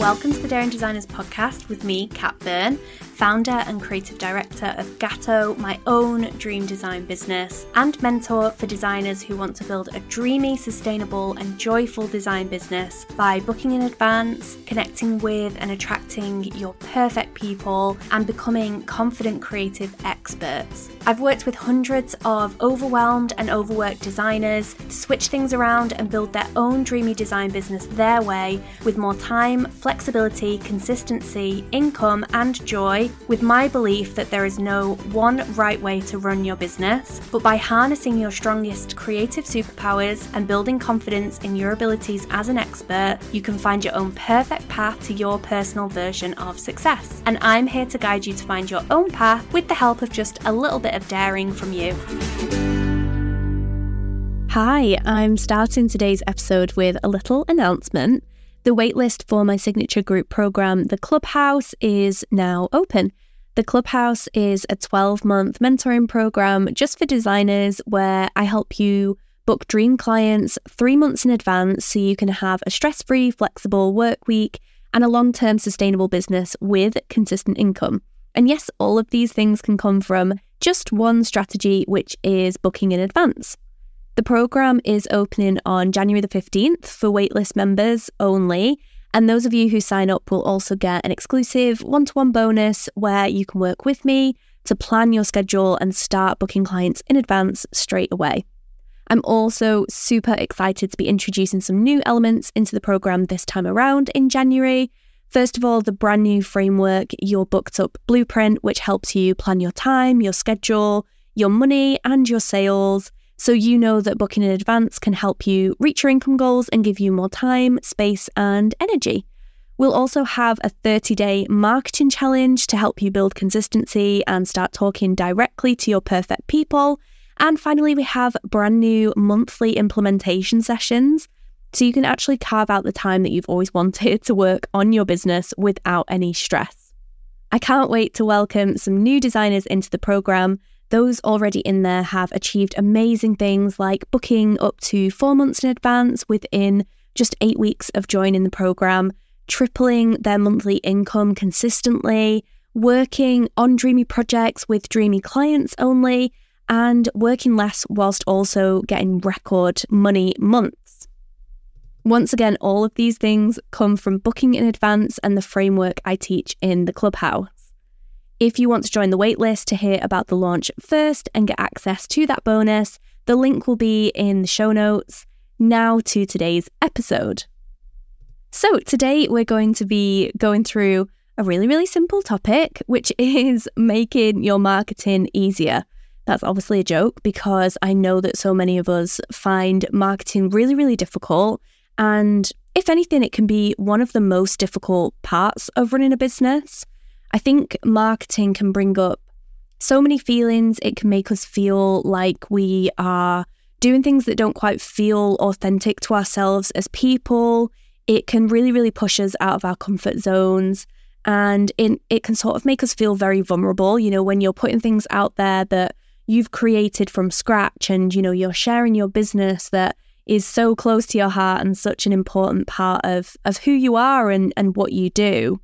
Welcome to the Daring Designers podcast with me, Kat Byrne, founder and creative director of Gatto, my own dream design business, and mentor for designers who want to build a dreamy, sustainable, and joyful design business by booking in advance, connecting with and attracting your perfect people, and becoming confident creative experts. I've worked with hundreds of overwhelmed and overworked designers to switch things around and build their own dreamy design business their way with more time, flexibility, consistency, income, and joy with my belief that there is no one right way to run your business, but by harnessing your strongest creative superpowers and building confidence in your abilities as an expert, you can find your own perfect path to your personal version of success. And I'm here to guide you to find your own path with the help of just a little bit of daring from you. Hi, I'm starting today's episode with a little announcement. The waitlist for my signature group program, The Clubhouse, is now open. The Clubhouse is a 12 month mentoring program just for designers where I help you book dream clients three months in advance so you can have a stress free, flexible work week and a long term sustainable business with consistent income. And yes, all of these things can come from just one strategy, which is booking in advance. The program is opening on January the 15th for waitlist members only. And those of you who sign up will also get an exclusive one to one bonus where you can work with me to plan your schedule and start booking clients in advance straight away. I'm also super excited to be introducing some new elements into the program this time around in January. First of all, the brand new framework, your booked up blueprint, which helps you plan your time, your schedule, your money, and your sales. So you know that booking in advance can help you reach your income goals and give you more time, space, and energy. We'll also have a 30 day marketing challenge to help you build consistency and start talking directly to your perfect people. And finally, we have brand new monthly implementation sessions. So you can actually carve out the time that you've always wanted to work on your business without any stress. I can't wait to welcome some new designers into the program those already in there have achieved amazing things like booking up to four months in advance within just eight weeks of joining the program, tripling their monthly income consistently, working on dreamy projects with dreamy clients only, and working less whilst also getting record money months. Once again, all of these things come from booking in advance and the framework I teach in the clubhouse. If you want to join the waitlist to hear about the launch first and get access to that bonus, the link will be in the show notes. Now to today's episode. So, today we're going to be going through a really, really simple topic, which is making your marketing easier. That's obviously a joke because I know that so many of us find marketing really, really difficult. And if anything, it can be one of the most difficult parts of running a business. I think marketing can bring up so many feelings. It can make us feel like we are doing things that don't quite feel authentic to ourselves as people. It can really, really push us out of our comfort zones. And it, it can sort of make us feel very vulnerable, you know, when you're putting things out there that you've created from scratch and, you know, you're sharing your business that is so close to your heart and such an important part of, of who you are and, and what you do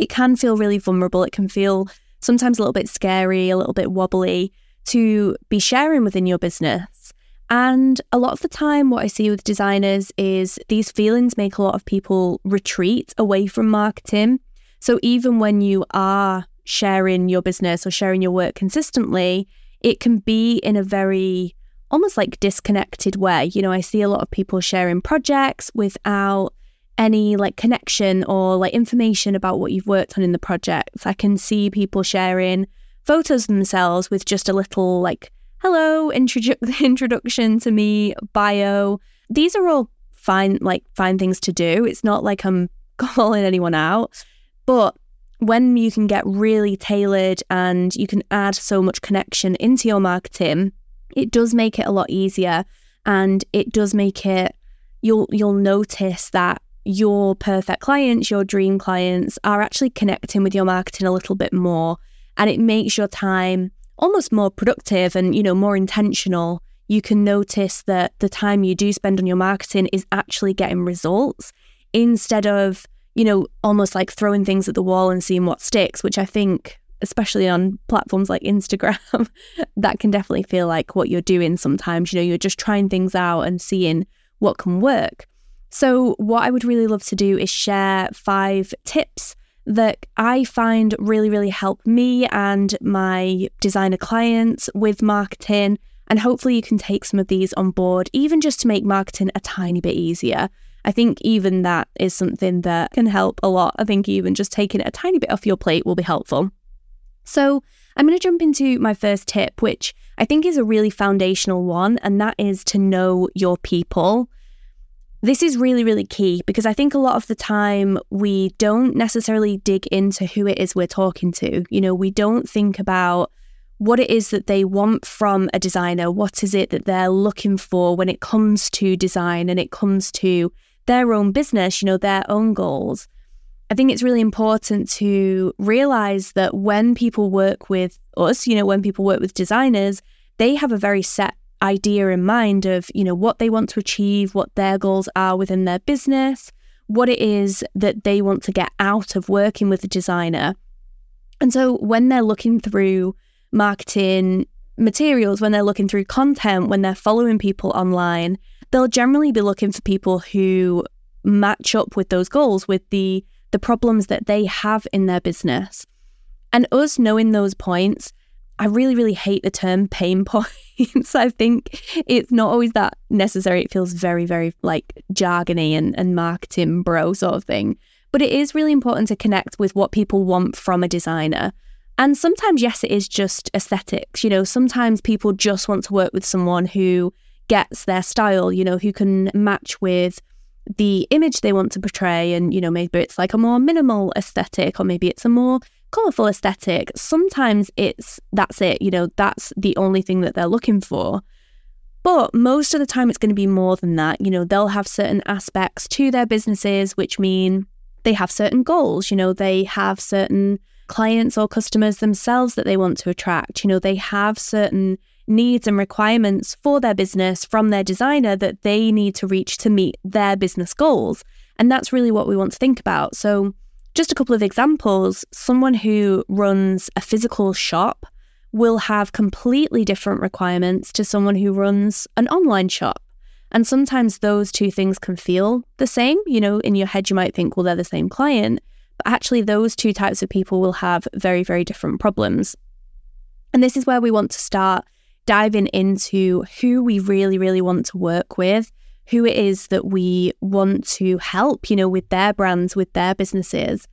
it can feel really vulnerable. It can feel sometimes a little bit scary, a little bit wobbly to be sharing within your business. And a lot of the time, what I see with designers is these feelings make a lot of people retreat away from marketing. So even when you are sharing your business or sharing your work consistently, it can be in a very almost like disconnected way. You know, I see a lot of people sharing projects without any like connection or like information about what you've worked on in the project. I can see people sharing photos themselves with just a little like hello introdu- introduction to me bio. These are all fine like fine things to do. It's not like I'm calling anyone out, but when you can get really tailored and you can add so much connection into your marketing, it does make it a lot easier and it does make it you'll you'll notice that your perfect clients, your dream clients, are actually connecting with your marketing a little bit more. And it makes your time almost more productive and, you know, more intentional. You can notice that the time you do spend on your marketing is actually getting results instead of, you know, almost like throwing things at the wall and seeing what sticks, which I think, especially on platforms like Instagram, that can definitely feel like what you're doing sometimes. You know, you're just trying things out and seeing what can work. So, what I would really love to do is share five tips that I find really, really help me and my designer clients with marketing. And hopefully, you can take some of these on board, even just to make marketing a tiny bit easier. I think even that is something that can help a lot. I think even just taking it a tiny bit off your plate will be helpful. So, I'm going to jump into my first tip, which I think is a really foundational one, and that is to know your people. This is really, really key because I think a lot of the time we don't necessarily dig into who it is we're talking to. You know, we don't think about what it is that they want from a designer. What is it that they're looking for when it comes to design and it comes to their own business, you know, their own goals. I think it's really important to realize that when people work with us, you know, when people work with designers, they have a very set idea in mind of, you know, what they want to achieve, what their goals are within their business, what it is that they want to get out of working with a designer. And so when they're looking through marketing materials, when they're looking through content, when they're following people online, they'll generally be looking for people who match up with those goals, with the the problems that they have in their business. And us knowing those points, I really, really hate the term pain points. I think it's not always that necessary. It feels very, very like jargony and, and marketing bro sort of thing. But it is really important to connect with what people want from a designer. And sometimes, yes, it is just aesthetics. You know, sometimes people just want to work with someone who gets their style, you know, who can match with the image they want to portray. And, you know, maybe it's like a more minimal aesthetic, or maybe it's a more colorful aesthetic. Sometimes it's that's it, you know, that's the only thing that they're looking for. But most of the time, it's going to be more than that. You know, they'll have certain aspects to their businesses, which mean they have certain goals. You know, they have certain clients or customers themselves that they want to attract. You know, they have certain needs and requirements for their business from their designer that they need to reach to meet their business goals. And that's really what we want to think about. So, just a couple of examples someone who runs a physical shop will have completely different requirements to someone who runs an online shop. And sometimes those two things can feel the same. You know, in your head, you might think, well, they're the same client. But actually, those two types of people will have very, very different problems. And this is where we want to start diving into who we really, really want to work with, who it is that we want to help, you know, with their brands, with their businesses,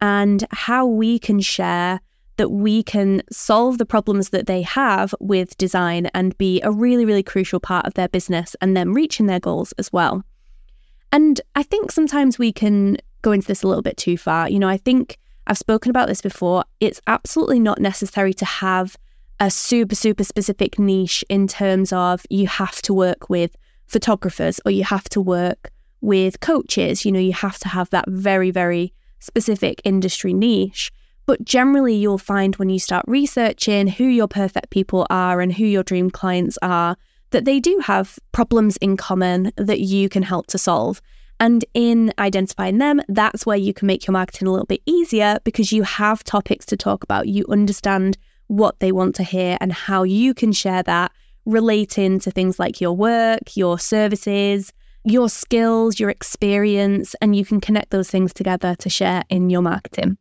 and how we can share that we can solve the problems that they have with design and be a really, really crucial part of their business and them reaching their goals as well. And I think sometimes we can go into this a little bit too far. You know, I think I've spoken about this before. It's absolutely not necessary to have a super, super specific niche in terms of you have to work with photographers or you have to work with coaches. You know, you have to have that very, very specific industry niche. But generally, you'll find when you start researching who your perfect people are and who your dream clients are, that they do have problems in common that you can help to solve. And in identifying them, that's where you can make your marketing a little bit easier because you have topics to talk about. You understand what they want to hear and how you can share that relating to things like your work, your services, your skills, your experience, and you can connect those things together to share in your marketing.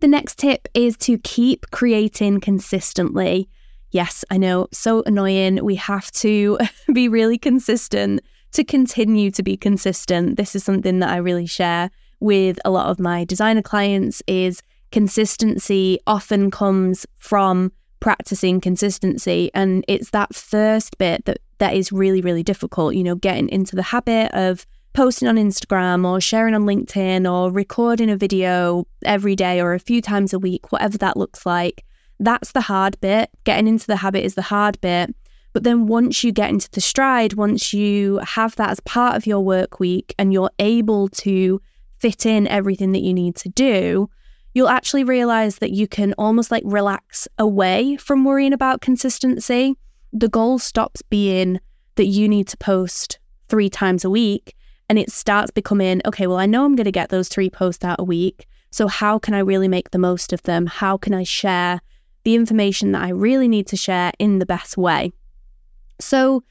The next tip is to keep creating consistently. Yes, I know, so annoying. We have to be really consistent to continue to be consistent. This is something that I really share with a lot of my designer clients is consistency often comes from practicing consistency and it's that first bit that that is really really difficult you know getting into the habit of posting on Instagram or sharing on LinkedIn or recording a video every day or a few times a week whatever that looks like. That's the hard bit. Getting into the habit is the hard bit. But then once you get into the stride once you have that as part of your work week and you're able to fit in everything that you need to do you'll actually realize that you can almost like relax away from worrying about consistency. The goal stops being that you need to post three times a week And it starts becoming, okay, well, I know I'm going to get those three posts out a week. So, how can I really make the most of them? How can I share the information that I really need to share in the best way? So,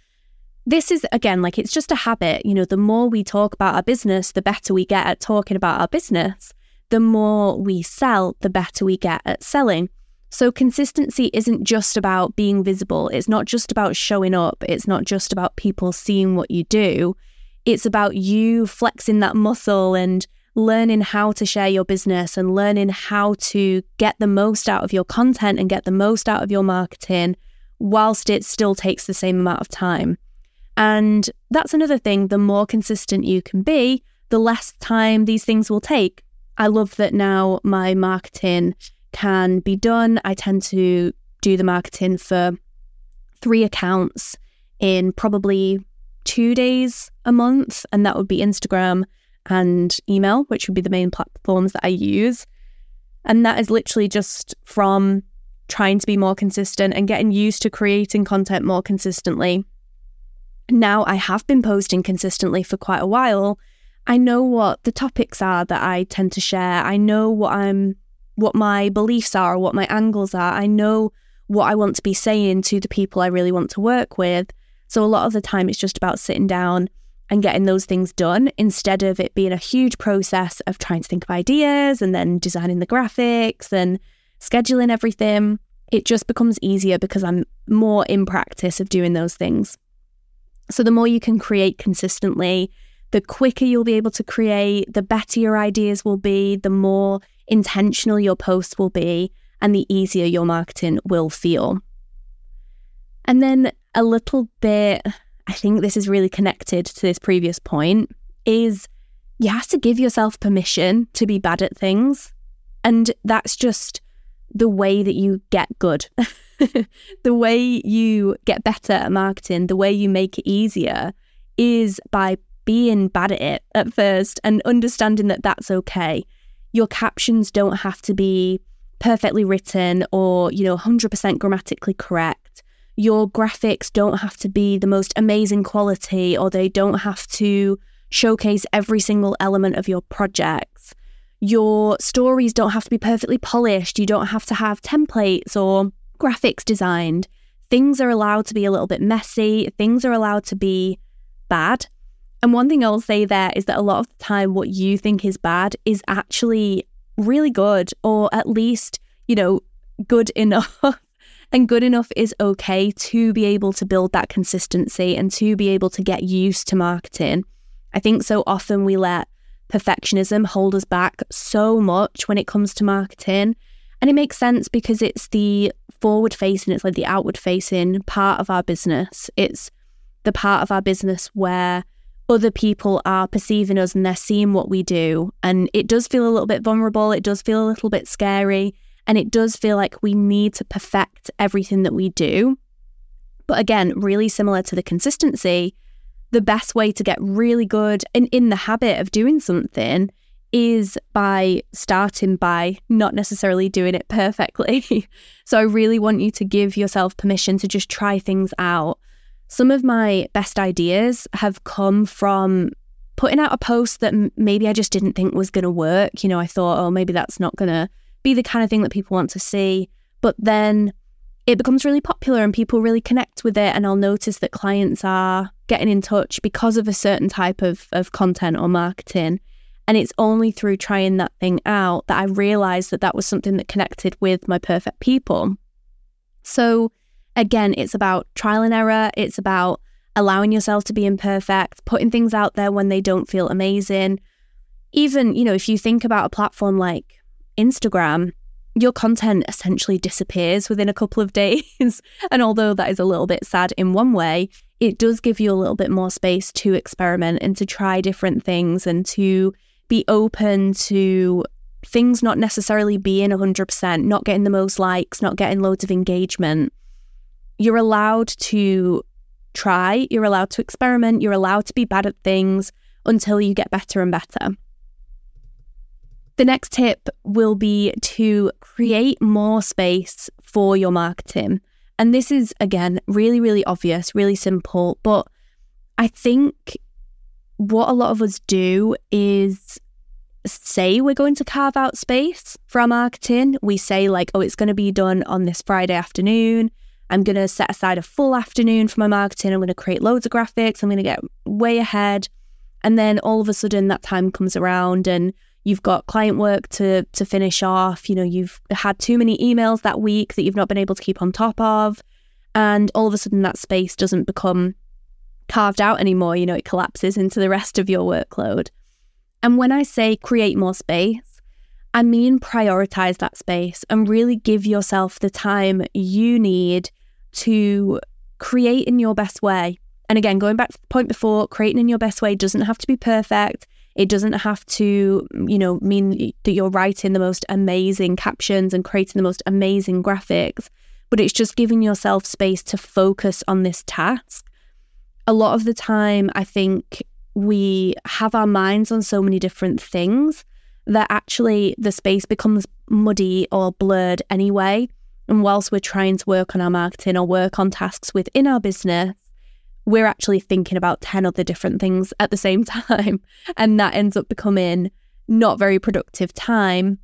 this is again like it's just a habit. You know, the more we talk about our business, the better we get at talking about our business. The more we sell, the better we get at selling. So, consistency isn't just about being visible. It's not just about showing up. It's not just about people seeing what you do. It's about you flexing that muscle and learning how to share your business and learning how to get the most out of your content and get the most out of your marketing whilst it still takes the same amount of time. And that's another thing. The more consistent you can be, the less time these things will take. I love that now my marketing can be done. I tend to do the marketing for three accounts in probably two days a month, and that would be Instagram and email, which would be the main platforms that I use. And that is literally just from trying to be more consistent and getting used to creating content more consistently. Now I have been posting consistently for quite a while. I know what the topics are that I tend to share. I know what I'm what my beliefs are, what my angles are. I know what I want to be saying to the people I really want to work with. So a lot of the time, it's just about sitting down and getting those things done instead of it being a huge process of trying to think of ideas and then designing the graphics and scheduling everything. It just becomes easier because I'm more in practice of doing those things. So the more you can create consistently, the quicker you'll be able to create, the better your ideas will be, the more intentional your posts will be, and the easier your marketing will feel. And then a little bit, I think this is really connected to this previous point, is you have to give yourself permission to be bad at things. And that's just the way that you get good. the way you get better at marketing, the way you make it easier is by being bad at it at first and understanding that that's okay your captions don't have to be perfectly written or, you know, 100% grammatically correct. Your graphics don't have to be the most amazing quality or they don't have to showcase every single element of your projects. Your stories don't have to be perfectly polished. You don't have to have templates or graphics designed. Things are allowed to be a little bit messy. Things are allowed to be bad. And one thing I'll say there is that a lot of the time, what you think is bad is actually really good, or at least, you know, good enough. and good enough is okay to be able to build that consistency and to be able to get used to marketing. I think so often we let perfectionism hold us back so much when it comes to marketing. And it makes sense because it's the forward facing, it's like the outward facing part of our business. It's the part of our business where other people are perceiving us and they're seeing what we do. And it does feel a little bit vulnerable. It does feel a little bit scary. And it does feel like we need to perfect everything that we do. But again, really similar to the consistency, the best way to get really good and in the habit of doing something is by starting by not necessarily doing it perfectly. so I really want you to give yourself permission to just try things out some of my best ideas have come from putting out a post that maybe I just didn't think was going to work. You know, I thought, oh, maybe that's not going to be the kind of thing that people want to see. But then it becomes really popular and people really connect with it. And I'll notice that clients are getting in touch because of a certain type of, of content or marketing. And it's only through trying that thing out that I realized that that was something that connected with my perfect people. So Again, it's about trial and error. It's about allowing yourself to be imperfect, putting things out there when they don't feel amazing. Even, you know, if you think about a platform like Instagram, your content essentially disappears within a couple of days. and although that is a little bit sad in one way, it does give you a little bit more space to experiment and to try different things and to be open to things not necessarily being 100%, not getting the most likes, not getting loads of engagement you're allowed to try, you're allowed to experiment, you're allowed to be bad at things until you get better and better. The next tip will be to create more space for your marketing. And this is, again, really, really obvious, really simple. But I think what a lot of us do is say we're going to carve out space for our marketing. We say, like, oh, it's going to be done on this Friday afternoon. I'm going to set aside a full afternoon for my marketing. I'm going to create loads of graphics. I'm going to get way ahead. And then all of a sudden that time comes around and you've got client work to to finish off, you know, you've had too many emails that week that you've not been able to keep on top of, and all of a sudden that space doesn't become carved out anymore, you know, it collapses into the rest of your workload. And when I say create more space, I mean prioritize that space and really give yourself the time you need to create in your best way. And again, going back to the point before, creating in your best way doesn't have to be perfect. It doesn't have to, you know, mean that you're writing the most amazing captions and creating the most amazing graphics, but it's just giving yourself space to focus on this task. A lot of the time, I think we have our minds on so many different things that actually the space becomes muddy or blurred anyway. And whilst we're trying to work on our marketing or work on tasks within our business, we're actually thinking about 10 other different things at the same time. And that ends up becoming not very productive time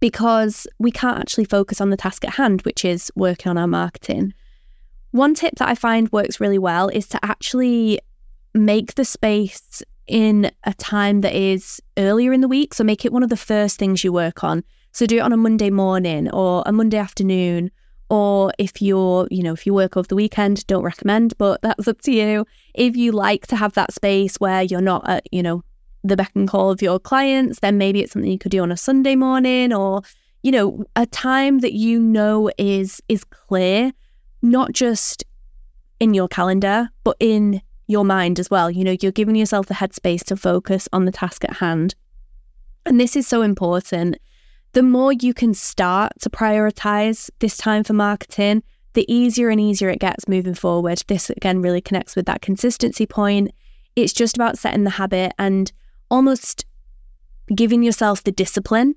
because we can't actually focus on the task at hand, which is working on our marketing. One tip that I find works really well is to actually make the space in a time that is earlier in the week. So make it one of the first things you work on. So do it on a Monday morning or a Monday afternoon or if you're, you know, if you work over the weekend, don't recommend, but that's up to you. If you like to have that space where you're not at, you know, the beck and call of your clients, then maybe it's something you could do on a Sunday morning or, you know, a time that you know is is clear, not just in your calendar, but in your mind as well. You know, you're giving yourself the headspace to focus on the task at hand. And this is so important the more you can start to prioritize this time for marketing, the easier and easier it gets moving forward. This again really connects with that consistency point. It's just about setting the habit and almost giving yourself the discipline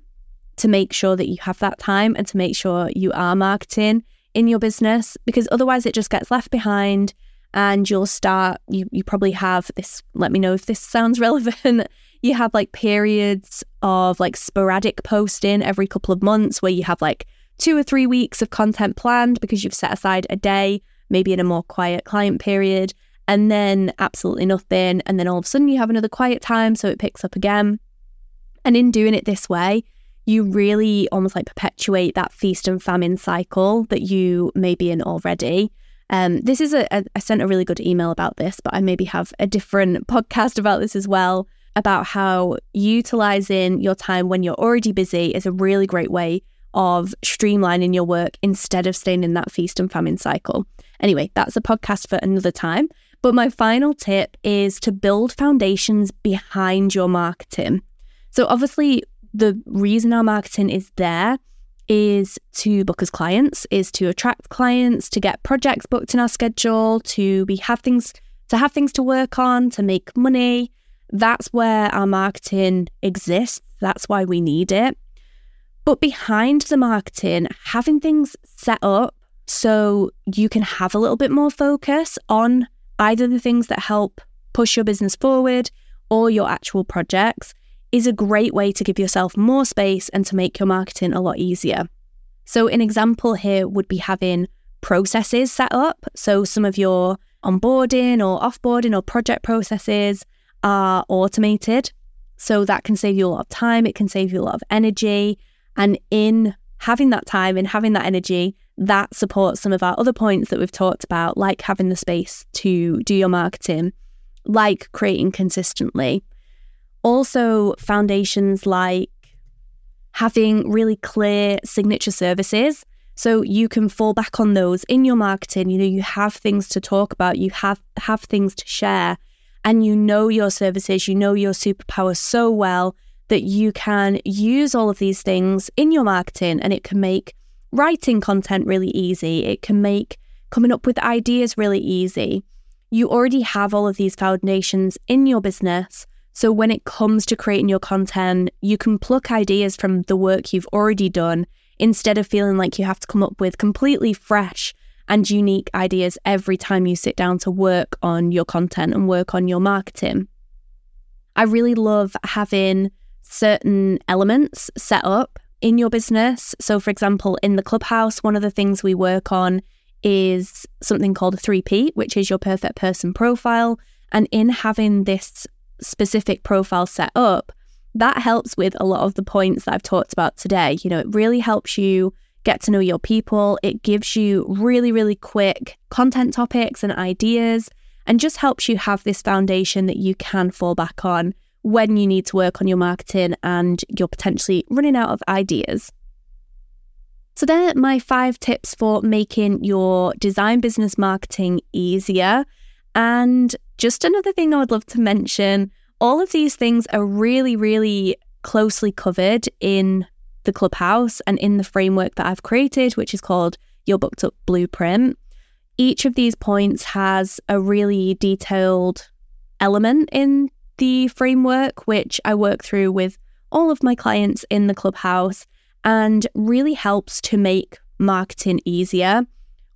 to make sure that you have that time and to make sure you are marketing in your business because otherwise it just gets left behind and you'll start you you probably have this let me know if this sounds relevant you have like periods of like sporadic posting every couple of months where you have like two or three weeks of content planned because you've set aside a day, maybe in a more quiet client period, and then absolutely nothing. And then all of a sudden you have another quiet time, so it picks up again. And in doing it this way, you really almost like perpetuate that feast and famine cycle that you may be in already. Um, this is a, a I sent a really good email about this, but I maybe have a different podcast about this as well about how utilizing your time when you're already busy is a really great way of streamlining your work instead of staying in that feast and famine cycle. Anyway, that's a podcast for another time. But my final tip is to build foundations behind your marketing. So, obviously, the reason our marketing is there is to book as clients, is to attract clients, to get projects booked in our schedule, to be have things to have things to work on, to make money, that's where our marketing exists. That's why we need it. But behind the marketing, having things set up so you can have a little bit more focus on either the things that help push your business forward or your actual projects is a great way to give yourself more space and to make your marketing a lot easier. So, an example here would be having processes set up. So, some of your onboarding or offboarding or project processes are automated. So that can save you a lot of time, it can save you a lot of energy. And in having that time and having that energy, that supports some of our other points that we've talked about, like having the space to do your marketing, like creating consistently. Also, foundations like having really clear signature services. So you can fall back on those in your marketing. You know, you have things to talk about, you have have things to share and you know your services, you know your superpower so well that you can use all of these things in your marketing and it can make writing content really easy. It can make coming up with ideas really easy. You already have all of these foundations in your business. So when it comes to creating your content, you can pluck ideas from the work you've already done instead of feeling like you have to come up with completely fresh and unique ideas every time you sit down to work on your content and work on your marketing. I really love having certain elements set up in your business. So, for example, in the clubhouse, one of the things we work on is something called a 3P, which is your perfect person profile. And in having this specific profile set up, that helps with a lot of the points that I've talked about today. You know, it really helps you get to know your people. It gives you really, really quick content topics and ideas and just helps you have this foundation that you can fall back on when you need to work on your marketing and you're potentially running out of ideas. So, there my five tips for making your design business marketing easier. And just another thing I would love to mention all of these things are really, really closely covered in the clubhouse and in the framework that I've created, which is called Your Booked Up Blueprint. Each of these points has a really detailed element in the framework, which I work through with all of my clients in the clubhouse and really helps to make marketing easier.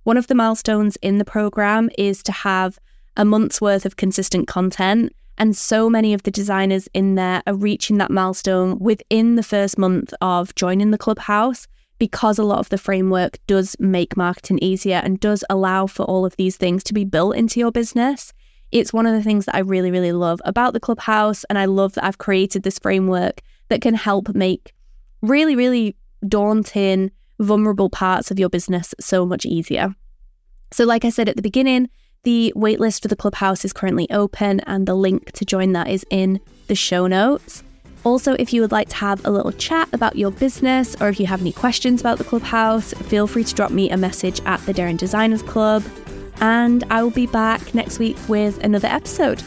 One of the milestones in the program is to have a month's worth of consistent content. And so many of the designers in there are reaching that milestone within the first month of joining the clubhouse because a lot of the framework does make marketing easier and does allow for all of these things to be built into your business. It's one of the things that I really, really love about the clubhouse. And I love that I've created this framework that can help make really, really daunting, vulnerable parts of your business so much easier. So, like I said at the beginning, the waitlist for the clubhouse is currently open, and the link to join that is in the show notes. Also, if you would like to have a little chat about your business or if you have any questions about the clubhouse, feel free to drop me a message at the Daring Designers Club. And I will be back next week with another episode.